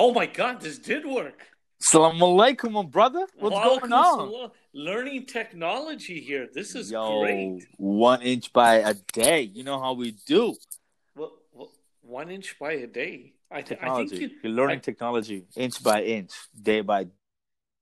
Oh my God, this did work. Assalamu alaikum, my brother. What's Walaikum going on? salam. Learning technology here. This is Yo, great. one inch by a day. You know how we do. Well, well, one inch by a day. I, th- I think you. You're learning I- technology inch by inch, day by.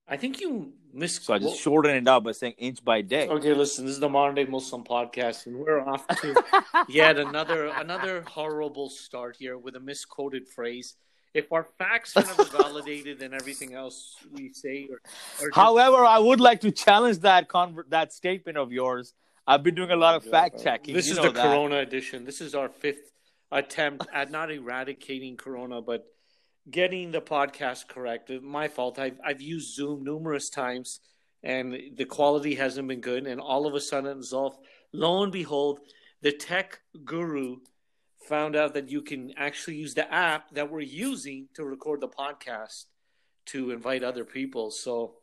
I think you miss. So I just shorten it out by saying inch by day. Okay, listen. This is the modern day Muslim podcast, and we're off to yet another another horrible start here with a misquoted phrase. If our facts are never validated, then everything else we say or, or just- However, I would like to challenge that conver- that statement of yours. I've been doing a lot of fact checking. This You is know the that. Corona edition. This is our fifth attempt at not eradicating Corona, but getting the podcast correct. My fault. I've I've used Zoom numerous times, and the quality hasn't been good. And all of a sudden, Zolf, lo and behold, the tech guru found out that you can actually use the app that we're using to record the podcast to invite other people. So,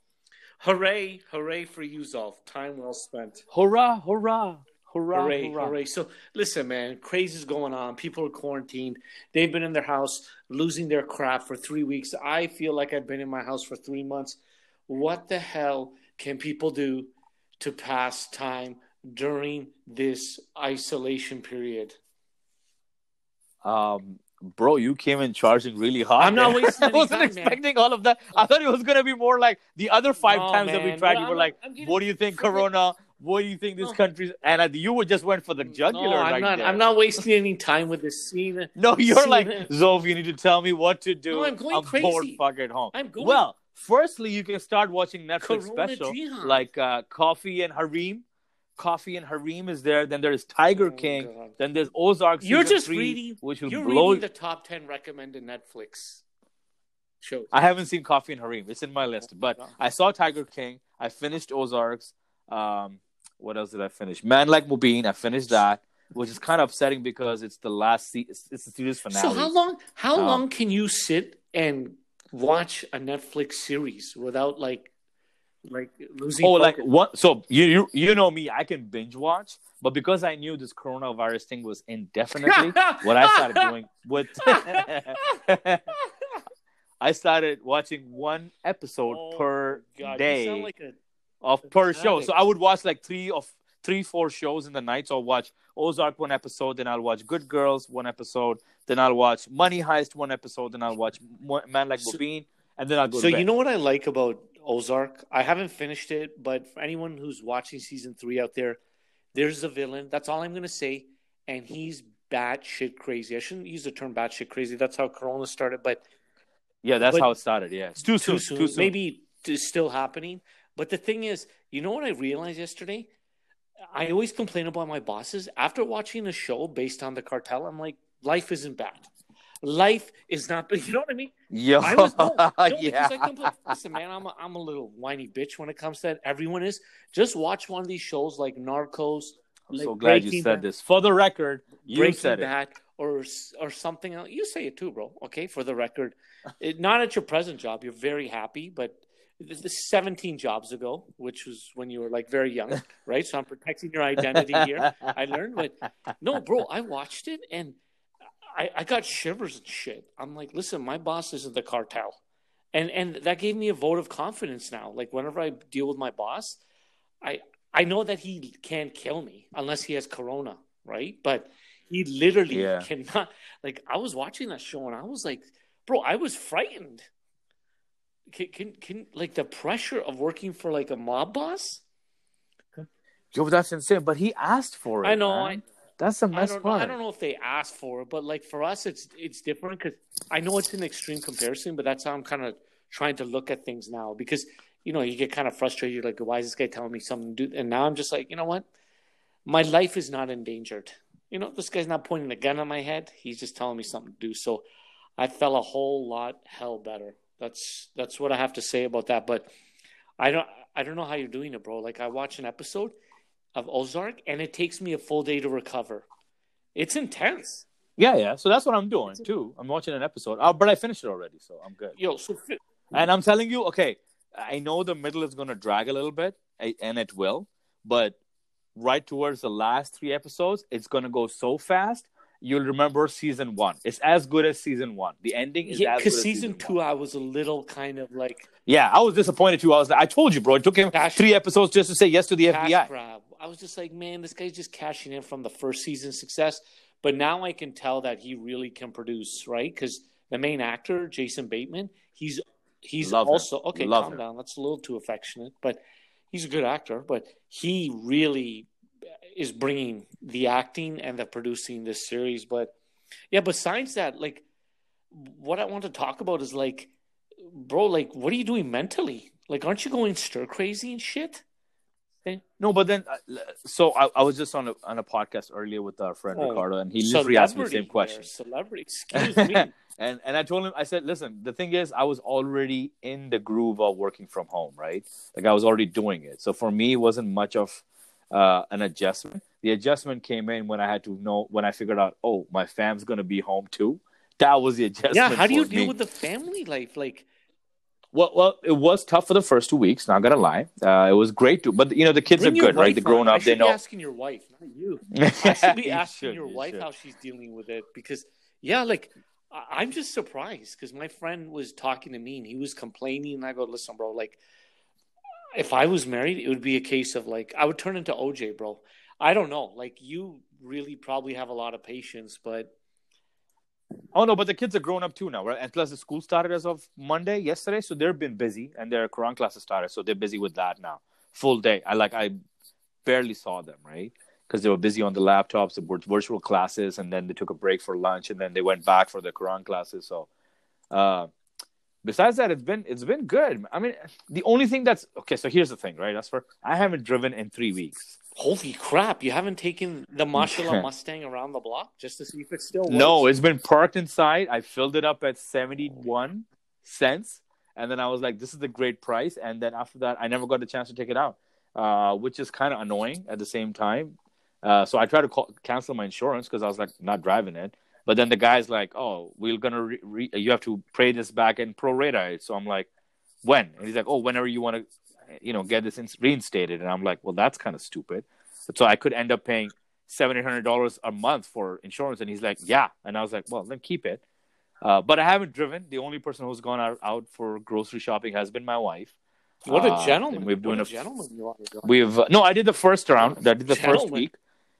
hooray, hooray for you, Zolf. Time well spent. Hurrah! Hurrah! Hurrah! Hooray, hurrah. hooray. So listen, man, crazy's going on. People are quarantined. They've been in their house losing their crap for three weeks. I feel like I've been in my house for three months. What the hell can people do to pass time during this isolation period? Um, bro, you came in charging really hard. I'm not there. wasting I wasn't time, man. expecting all of that. I thought it was gonna be more like the other five No, times that we tried. Well, you were I'm- like, getting- "What do you think, Corona? What do you think this No. country's?" And uh, you were just went for the jugular. No, I'm right not. there. I'm not wasting any time with this scene. No, you're See like? Zov. You need to tell me what to do. No, I'm going bored. crazy. Fuck at home. I'm going- Well, firstly, you can start watching Netflix Corona special like uh, Coffee and Kareem. Coffee and Kareem is there. Then there's Tiger Oh, King. God. Then there's Ozark. You're just three, reading. which will You're blow. reading the top ten recommended Netflix shows. I haven't seen Coffee and Kareem. It's in my list, but No. I saw Tiger King. I finished Ozarks. Um, what else did I finish? Man Like Mobeen. I finished that, which is kind of upsetting because it's the last. Se- it's, it's the series finale. So how long? How Um, long can you sit and watch a Netflix series without like, like losing? Oh, like focus? what? So you, you you know me, I can binge watch, but because I knew this coronavirus thing was indefinitely, what I started doing with, I started watching one episode Oh, per God, day You like a, of per show. So I would watch like three of three four shows in the night. So I'll watch Ozark one episode, then I'll watch Good Girls one episode, then I'll watch Money Heist one episode, then I'll watch Man Like So- Mobeen, and then I'll go. so to bed. you know what I like about Ozark? I haven't finished it, but for anyone who's watching season three out there, there's a villain. That's all I'm gonna say, and he's batshit crazy. I shouldn't use the term batshit crazy. That's how Corona started, but yeah, that's but- how it started. Yeah, it's too soon. soon. Too soon. Maybe it's still happening. But the thing is, you know what I realized yesterday? I always complain about my bosses. After watching a show based on the cartel, I'm like, life isn't bad. Life is not. You know what I mean? Yo, I was no, no, yeah. compl- listen, man. I'm a, I'm a little whiny bitch when it comes to that. Everyone is. Just watch one of these shows like Narcos. I'm like so glad you said Bad- this. For the record, you Breaking said it. Or or something else. You say it too, bro. Okay, for the record, it, not at your present job. You're very happy, but this is 17 jobs ago, which was when you were like very young, right? So I'm protecting your identity here. I learned, but no, bro, I watched it and I, I got shivers and shit. I'm like, listen, my boss isn't the cartel, and and that gave me a vote of confidence now. Like whenever I deal with my boss, I I know that he can't kill me unless he has corona, right? But he literally Yeah. cannot. Like I was watching that show and I was like, bro, I was frightened. Can, can can like the pressure of working for like a mob boss? Yo, that's insane. But he asked for it. I know, man. That's the I mess know. part. I don't know if they asked for it, but like for us, it's it's different because I know it's an extreme comparison, but that's how I'm kind of trying to look at things now because you know you get kind of frustrated. You're like, why is this guy telling me something to do? And now I'm just like, you know what? My life is not endangered. You know, this guy's not pointing a gun on my head. He's just telling me something to do. So I felt a whole lot hell better. That's that's what I have to say about that. But I don't I don't know how you're doing it, bro. Like I watch an episode of Ozark and it takes me a full day to recover. It's intense. Yeah, yeah. So that's what I'm doing too. I'm watching an episode, oh, but I finished it already, so I'm good. Yo, so fi- And I'm telling you, okay, I know the middle is going to drag a little bit, and it will, but right towards the last three episodes, it's going to go so fast. You'll remember season one. It's as good as season one. The ending is Yeah, as because as season two, one. I was a little kind of like Yeah, I was disappointed too. I was like, I told you, bro. It took him Cash- three episodes just to say yes to the FBI. grab. I was just like, man, this guy's just cashing in from the first season success. But now I can tell that he really can produce, right? Because the main actor, Jason Bateman, he's he's Love him. also okay. Love calm him. down. That's a little too affectionate, but he's a good actor. But he really is bringing the acting and the producing this series. But yeah, besides that, like what I want to talk about is like, bro, like what are you doing mentally? Like, aren't you going stir crazy and shit? No, but then, uh, so I, I was just on a on a podcast earlier with our friend Oh, Ricardo, and he literally asked me the same question. Celebrity, excuse me. and and I told him, I said, listen, the thing is, I was already in the groove of working from home, right? Like I was already doing it. So for me, it wasn't much of uh, an adjustment. The adjustment came in when I had to know when I figured out, oh, my fam's gonna be home too. That was the adjustment. yeah, how do you deal me. with the family life? Like, Well, well, it was tough for the first two weeks. Not gonna lie, uh, it was great too. But you know, the kids bring are good, right? They're grown up. They know. be asking your wife, not you. I should be You asking should, your you wife should. how she's dealing with it because, yeah, like I'm just surprised because my friend was talking to me and he was complaining, and I go, "Listen, bro, like if I was married, it would be a case of like I would turn into OJ, bro. I don't know, like you really probably have a lot of patience, but Oh no, but the kids are grown up too now, right? And plus, the school started as of Monday, yesterday, so they've been busy, and their Quran classes started, so they're busy with that now, full day. I like I barely saw them, right? Because they were busy on the laptops, the virtual classes, and then they took a break for lunch, and then they went back for the Quran classes. So, uh, besides that, it's been it's been good. I mean, the only thing that's okay. So here's the thing, right? That's for I haven't driven in three weeks. holy crap, you haven't taken the Mashallah Mustang around the block just to see if it still works? No, it's been parked inside. I filled it up at 71 cents. And then I was like, this is a great price. And then after that, I never got the chance to take it out, uh, which is kind of annoying at the same time. Uh, so I tried to call, cancel my insurance because I was like, not driving it. But then the guy's like, oh, we're going to, re- re- you have to pay this back and prorate it. So I'm like, when? And he's like, oh, whenever you want to, you know, get this in- reinstated. And I'm like, well, that's kind of stupid. So I could end up paying seven eight hundred dollars a month for insurance and he's like yeah and i was like well then keep it uh, but i haven't driven the only person who's gone out, out for grocery shopping has been my wife What a Uh, gentleman! and we've what doing a a- gentleman you are. We've uh, no i did the first round i did the first week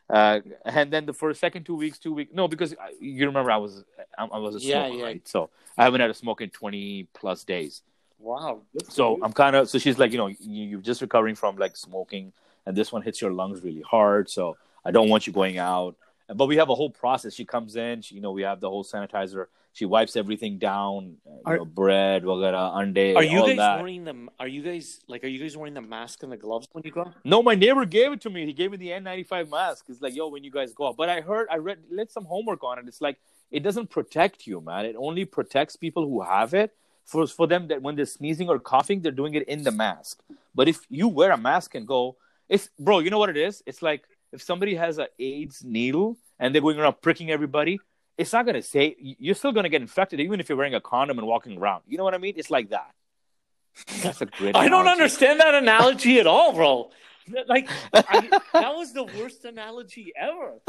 uh, and then the first second two weeks two weeks no because I, you remember i was i, I was a Yeah, smoker yeah. right so i haven't had a smoke in 20 plus days Wow. so. I'm kind of so she's like, you know, you, you're just recovering from like smoking, and this one hits your lungs really hard. So I don't want you going out. But we have a whole process. She comes in, she, you know, we have the whole sanitizer. She wipes everything down, uh, you Are- know, bread, vagara, ande, Are you guys that. wearing the? Are you guys like? Are you guys wearing the mask and the gloves when you go? No, my neighbor gave it to me. He gave me the N95 mask. He's like, yo, when you guys go out. But I heard, I read, did some homework on it. It's like, it doesn't protect you, man. It only protects people who have it. For, for them that when they're sneezing or coughing, they're doing it in the mask. But if you wear a mask and go, it's, bro, you know what it is? It's like if somebody has an AIDS needle and they're going around pricking everybody, it's not going to say, you're still going to get infected even if you're wearing a condom and walking around. You know what I mean? It's like that. That's a great I don't understand that analogy at all, bro. Like I, that was the worst analogy ever.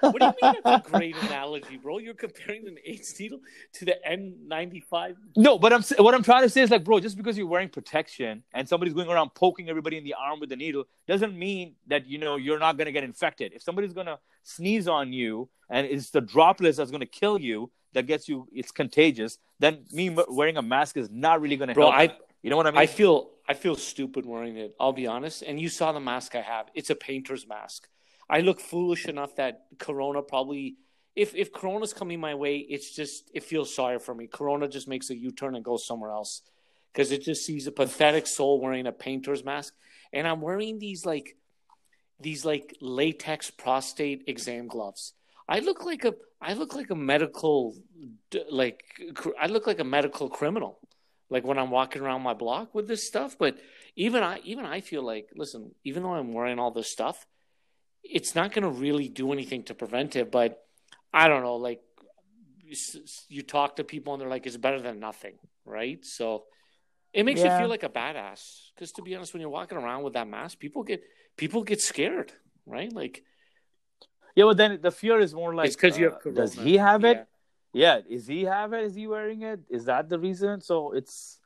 What do you mean that's a great analogy, bro? You're comparing an AIDS needle to the N95. No, but I'm what I'm trying to say is like, bro, just because you're wearing protection and somebody's going around poking everybody in the arm with the needle doesn't mean that you know you're not going to get infected. If somebody's going to sneeze on you and it's the droplets that's going to kill you that gets you, it's contagious. Then me wearing a mask is not really going to Bro, help. I you know what I mean? I feel I feel stupid wearing it. I'll be honest. And you saw the mask I have. It's a painter's mask. I look foolish enough that Corona probably if if Corona's coming my way, it's just it feels sorry for me. Corona just makes a U-turn and goes somewhere else. Because it just sees a pathetic soul wearing a painter's mask. And I'm wearing these like these like latex prostate exam gloves. I look like a I look like a medical like I look like a medical criminal like when I'm walking around my block with this stuff. But even I, even I feel like, listen, even though I'm wearing all this stuff, it's not going to really do anything to prevent it. But I don't know, like you talk to people and they're like, it's better than nothing, right? So it makes Yeah. you feel like a badass. Because to be honest, when you're walking around with that mask, people get people get scared, right? Like Yeah, but then the fear is more like it's because you uh, have corona. does he have it? Yeah. Yeah, is he have it? Is he wearing it? Is that the reason? So it's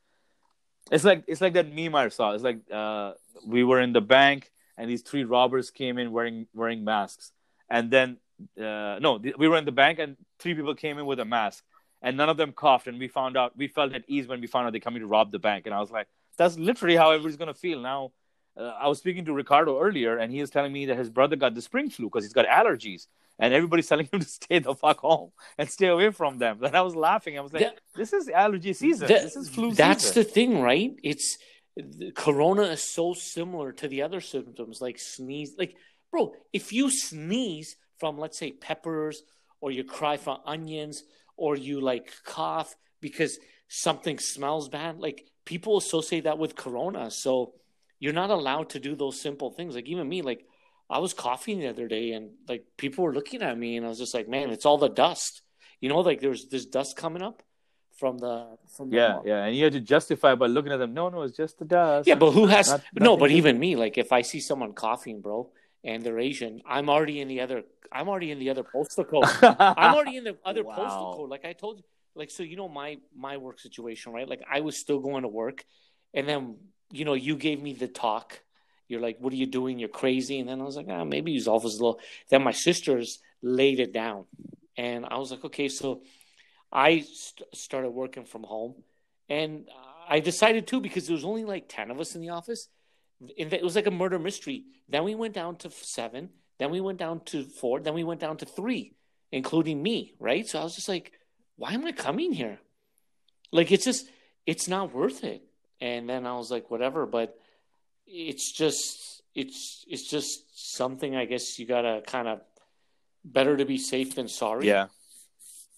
it's like it's like that meme I saw. It's like uh, we were in the bank and these three robbers came in wearing wearing masks, and then uh, no, th- we were in the bank and three people came in with a mask, and none of them coughed, and we found out we felt at ease when we found out they're coming to rob the bank, and I was like, that's literally how everybody's gonna feel now. Uh, I was speaking to Ricardo earlier, and he was telling me that his brother got the spring flu because he's got allergies, and everybody's telling him to stay the fuck home and stay away from them. And I was laughing. I was like, That- "This is allergy season. That- this is flu That's season." the thing, right? It's the corona is so similar to the other symptoms, like sneeze. Like, bro, if you sneeze from, let's say, peppers, or you cry from onions, or you like cough because something smells bad, like people associate that with corona. So you're not allowed to do those simple things. Like even me, like I was coughing the other day, and like people were looking at me, and I was just like, man, it's all the dust. You know, like there's this dust coming up from the from the Yeah, yeah, and you had to justify by looking at them. No, no, it's just the dust. Yeah, but who has Not- no? But even me, like if I see someone coughing, bro, and they're Asian, I'm already in the other. I'm already in the other postal code. I'm already in the other Wow. postal code. Like I told you, like so you know my my work situation, right? Like I was still going to work, and then you know you gave me the talk. You're like, what are you doing? You're crazy. And then I was like, ah, maybe his office is a little. Then my sisters laid it down, and I was like, okay, so I st- started working from home, and I decided to because there was only like ten of us in the office. It was like a murder mystery. Then we went down to seven. Then we went down to four. Then we went down to three, including me. Right. So I was just like, why am I coming here? Like it's just it's not worth it. And then I was like, whatever. But it's just it's it's just something. I guess you gotta kind of better to be safe than sorry. yeah,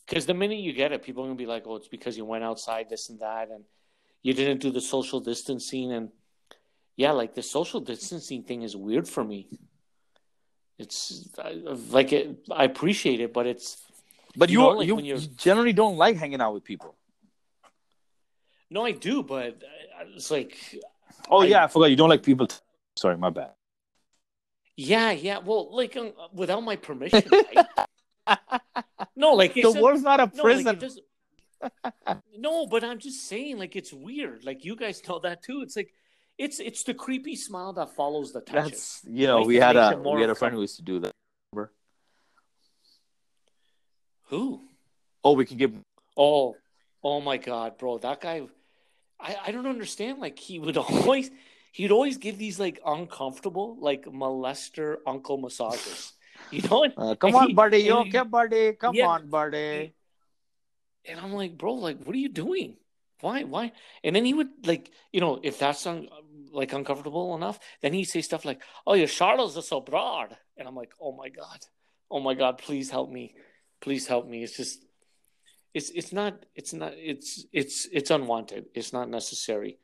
Because the minute you get it, people are gonna be like, "Oh, it's because you went outside, this and that, and you didn't do the social distancing." And yeah, like the social distancing thing is weird for me. It's like it, I appreciate it, but it's but You you know, like you, you're- generally don't like hanging out with people. no, I do, but uh, it's like, Oh I- yeah, I forgot you don't like people. T- Sorry, my bad. yeah, yeah. Well, like um, without my permission, no, like the a- world's not a no, like, prison. no, but I'm just saying, like it's weird. Like you guys know that too. It's like it's it's the creepy smile that follows the touches. That's you know Like, we had a we had a friend fun. who used to do that. Remember? Who? Oh, we can give. Oh, oh my God, bro! That guy, I I don't understand. Like he would always, he'd always give these like uncomfortable, like molester uncle massages. You know, and, Uh, come And on, he- buddy. You okay, buddy? Come Yeah. on, buddy. and I'm like, bro, like, what are you doing? Why, why? And then he would like, you know, if that's un- like uncomfortable enough, then he'd say stuff like, "Oh, your shoulders are so broad," and I'm like, "Oh my God, oh my God, please help me, please help me." It's just, it's it's not, it's not, it's it's it's unwanted. It's not necessary.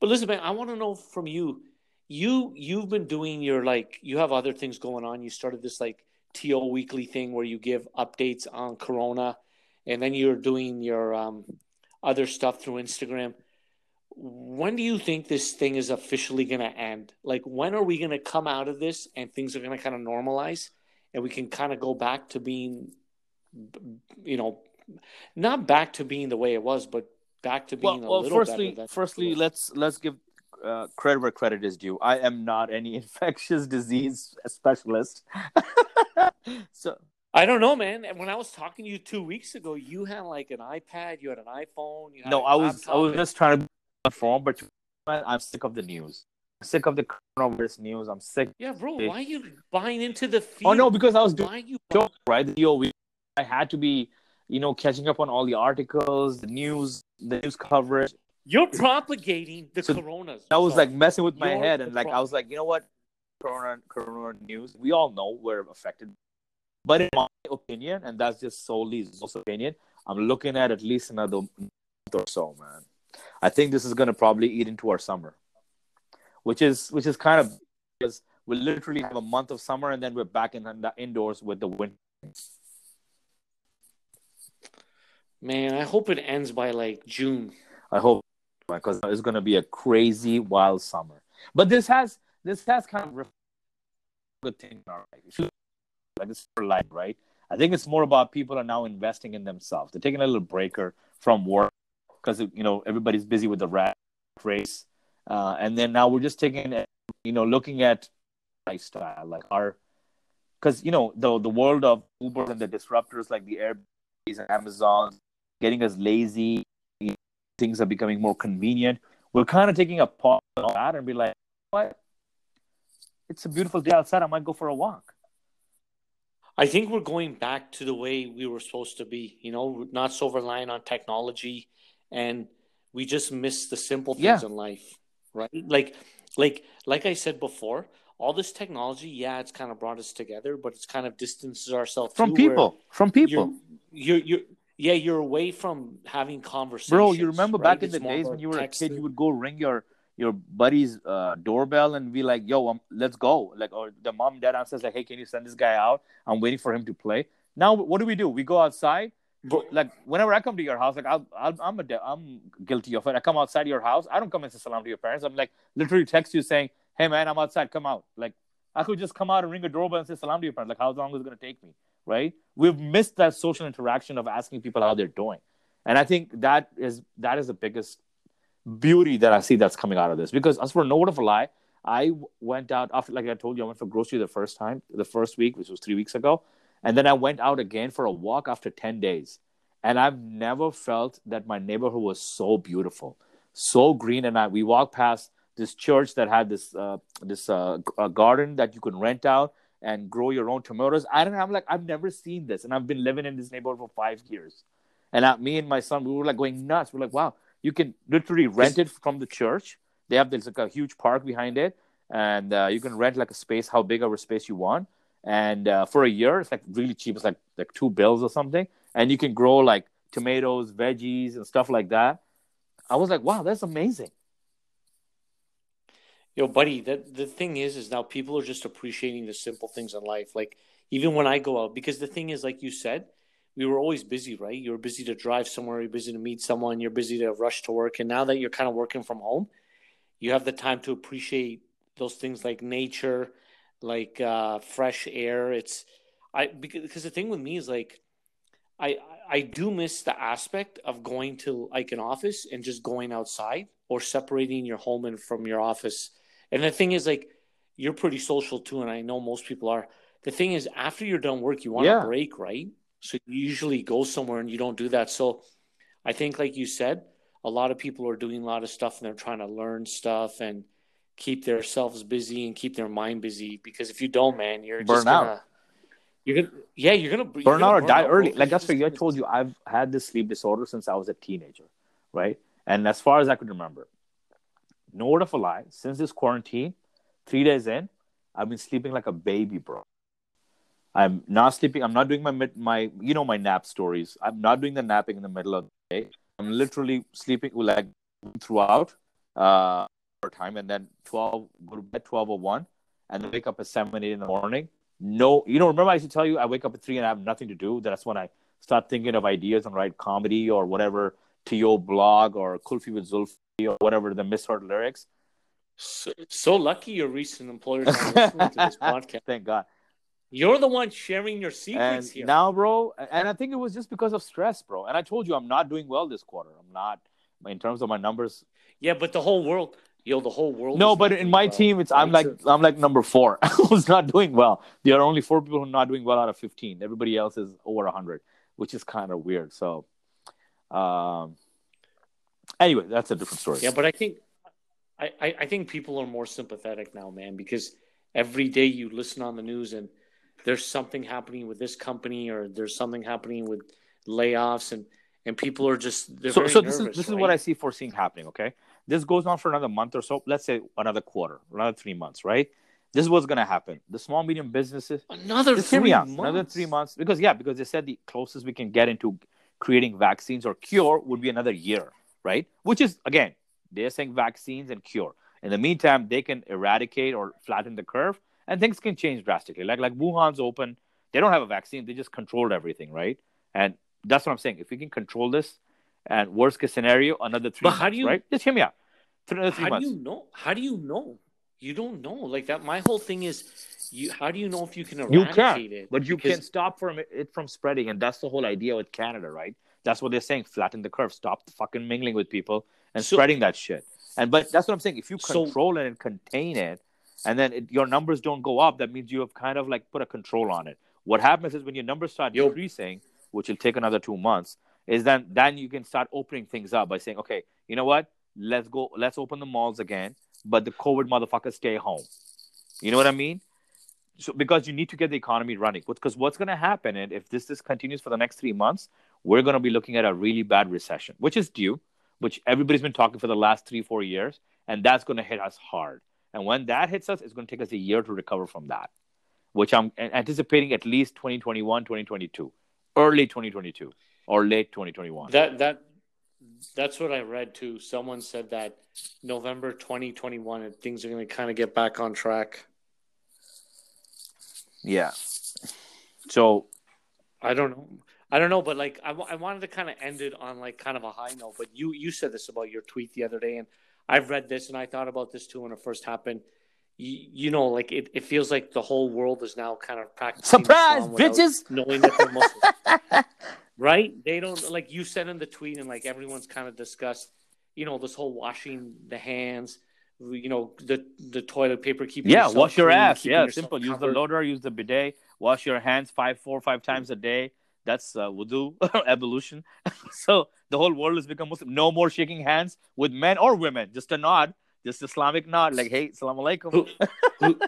But listen, man, I want to know from you. You you've been doing your like you have other things going on. You started this like TO weekly thing where you give updates on Corona, and then you're doing your um, other stuff through Instagram. When do you think this thing is officially going to end? Like, when are we going to come out of this and things are going to kind of normalize and we can kind of go back to being, you know, not back to being the way it was, but back to Well, being a well little firstly, better. Firstly, let's let's give uh, credit where credit is due. I am not any infectious disease specialist, so I don't know, man. And when I was talking to you two weeks ago, you had like an iPad, you had an iPhone. You had no, a I was I was just trying to be informed, but I'm sick of the news. I'm sick of the coronavirus news. I'm sick. Yeah, bro. Why are you buying into the fear? Oh no, because I was doing Why you? show, right? The DO I had to be, you know, catching up on all the articles, the news, the news coverage. You're propagating the So coronas. I was like messing with my You're head, and like pro- I was like, you know what, corona, corona news. We all know we're affected, but in my opinion, and that's just solely Zo's opinion, I'm looking at at least another month or so, man. I think this is gonna probably eat into our summer, which is which is kind of because we literally have a month of summer, and then we're back in the indoors with the winter. Man, I hope it ends by like June. I hope because it's going to be a crazy wild summer. But this has this has kind of good thing. Right, if you like this for life, right? I think it's more about people are now investing in themselves. They're taking a little breaker from work because you know everybody's busy with the rat race, uh, and then now we're just taking, you know, looking at lifestyle, like our, because you know the the world of Uber and the disruptors like the Airbnbs and Amazons getting us lazy, things are becoming more convenient. We're kind of taking a pause on that and be like, what? It's a beautiful day outside. I might go for a walk. I think we're going back to the way we were supposed to be, you know, not so reliant on technology and we just miss the simple things yeah. in life, right? Like like like I said before, all this technology, yeah, it's kind of brought us together, but it's kind of distances ourselves from people. From people. You're, you're, you're yeah, you're away from having conversations. Bro, you remember right? back in the days when you were texting. a kid, you would go ring your your buddy's uh, doorbell and be like, "Yo, um, let's go!" Like, or the mom and dad answers like, "Hey, can you send this guy out? I'm waiting for him to play." Now, what do we do? We go outside. Like whenever I come to your house, like I'll, i am a I'm guilty of it. I come outside your house. I don't come and say salam to your parents. I'm like literally text you saying, "Hey man, I'm outside. Come out." Like I could just come out and ring a doorbell and say salam to your parents. Like how long is it gonna take me? Right? We've missed that social interaction of asking people how they're doing. And I think that is that is the biggest beauty that I see that's coming out of this. Because as for no word of a lie, I went out after like I told you, I went for grocery the first time, the first week, which was three weeks ago. And then I went out again for a walk after 10 days. And I've never felt that my neighborhood was so beautiful, so green. And I, we walked past this church that had this uh, this uh, garden that you could rent out and grow your own tomatoes. I don't. I'm like I've never seen this, and I've been living in this neighborhood for five years. And I, me and my son, we were like going nuts. We're like, wow, you can literally rent it from the church. They have this like a huge park behind it, and uh, you can rent like a space, how big of a space you want. And uh, for a year, it's like really cheap. It's like like two bills or something, and you can grow like tomatoes, veggies, and stuff like that. I was like, wow, that's amazing. Yo, buddy, the the thing is, is now people are just appreciating the simple things in life. Like even when I go out, because the thing is, like you said, we were always busy, right? You were busy to drive somewhere, you're busy to meet someone, you're busy to rush to work, and now that you're kind of working from home, you have the time to appreciate those things like nature, like uh, fresh air. It's I because, because the thing with me is like I I do miss the aspect of going to like an office and just going outside or separating your home and from your office and the thing is, like, you're pretty social too, and I know most people are. The thing is, after you're done work, you want yeah. a break, right? So you usually go somewhere and you don't do that. So I think, like you said, a lot of people are doing a lot of stuff and they're trying to learn stuff and keep themselves busy and keep their mind busy. Because if you don't, man, you're burn just out. Gonna, you're gonna, yeah, you're gonna burn you're out or die out, early. Like that's what I told you. I've had this sleep disorder since I was a teenager, right? And as far as I could remember, no word of a lie, since this quarantine, three days in, I've been sleeping like a baby, bro. I'm not sleeping. I'm not doing my my you know my nap stories. I'm not doing the napping in the middle of the day. I'm literally sleeping like throughout uh time, and then twelve go to bed twelve or one, and then wake up at seven eight in the morning. No, you know. Remember I used to tell you I wake up at three and I have nothing to do. That's when I start thinking of ideas and write comedy or whatever to your blog or Kulfi with Zulf or whatever the misheard lyrics. So, so lucky your recent employers are listening to this podcast. Thank God. You're the one sharing your secrets and here. Now, bro, and I think it was just because of stress, bro. And I told you I'm not doing well this quarter. I'm not in terms of my numbers. Yeah, but the whole world, yo, the whole world. No, but in my well. team, it's I'm like I'm like number four. who's not doing well. There are only four people who are not doing well out of fifteen. Everybody else is over hundred, which is kind of weird. So, um, Anyway, that's a different story. Yeah, but I think I, I think people are more sympathetic now, man, because every day you listen on the news and there's something happening with this company or there's something happening with layoffs and and people are just so, so this nervous, is this right? is what I see foreseeing happening. Okay, this goes on for another month or so. Let's say another quarter, another three months, right? This is what's going to happen. The small medium businesses another three months. another three months because yeah, because they said the closest we can get into creating vaccines or cure would be another year right? Which is, again, they're saying vaccines and cure. In the meantime, they can eradicate or flatten the curve and things can change drastically. Like, like Wuhan's open, they don't have a vaccine, they just controlled everything, right? And that's what I'm saying. If we can control this and worst case scenario, another three but months, how do you, right? Just hear me out. how months. do you know? How do you know? You don't know. Like that. My whole thing is, you. How do you know if you can eradicate You can, it? but you Because- can stop from it from spreading, and that's the whole idea with Canada, right? That's what they're saying: flatten the curve, stop fucking mingling with people and So- spreading that shit. And but that's what I'm saying. If you So- control it and contain it, and then it, your numbers don't go up, that means you have kind of like put a control on it. What happens is when your numbers start Yo. decreasing, which will take another two months, is then then you can start opening things up by saying, okay, you know what? Let's go. Let's open the malls again, but the COVID motherfuckers stay home. You know what I mean? So because you need to get the economy running. Because what's going to happen, and if this this continues for the next three months, we're going to be looking at a really bad recession, which is due, which everybody's been talking for the last three four years, and that's going to hit us hard. And when that hits us, it's going to take us a year to recover from that, which I'm anticipating at least 2021, 2022, early 2022 or late 2021. That that that's what I read too. Someone said that November 2021 and things are going to kind of get back on track. yeah. So I don't know. I don't know, but like I, I wanted to kind of end it on like kind of a high note. But you you said this about your tweet the other day, and I've read this and I thought about this too when it first happened. You, you know, like it, it feels like the whole world is now kind of practicing surprise, bitches. knowing that they're Muslim. right? They don't like you said in the tweet, and like everyone's kind of discussed, you know, this whole washing the hands, you know, the the toilet paper, keeping Yeah, wash your clean, ass. Yeah, simple. Use the lota, use the bidet, wash your hands five, four, five times a day. That's uh, wudu, ablution. so the whole world has become Muslim. No more shaking hands with men or women. Just a nod, just Islamic nod, like, hey, salam alaikum. Who, who,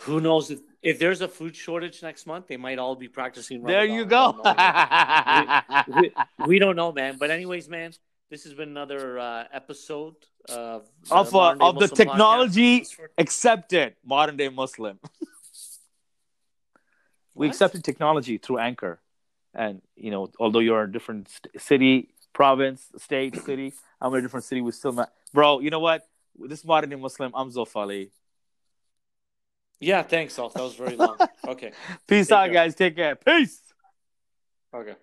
who knows if, if there's a food shortage next month, they might all be practicing. There you go. it. we, we don't know, man. But anyways, man, this has been another uh, episode of the of uh, of the technology Podcast. accepted modern day Muslim. we accepted technology through Anchor, and you know, although you're a different st- city, province, state, city, I'm in a different city. We still not, bro. You know what? This modern day Muslim, I'm Zof Ali. Yeah, thanks, Alf. That was very long. Okay. Peace Take out, care. guys. Take care. Peace. Okay.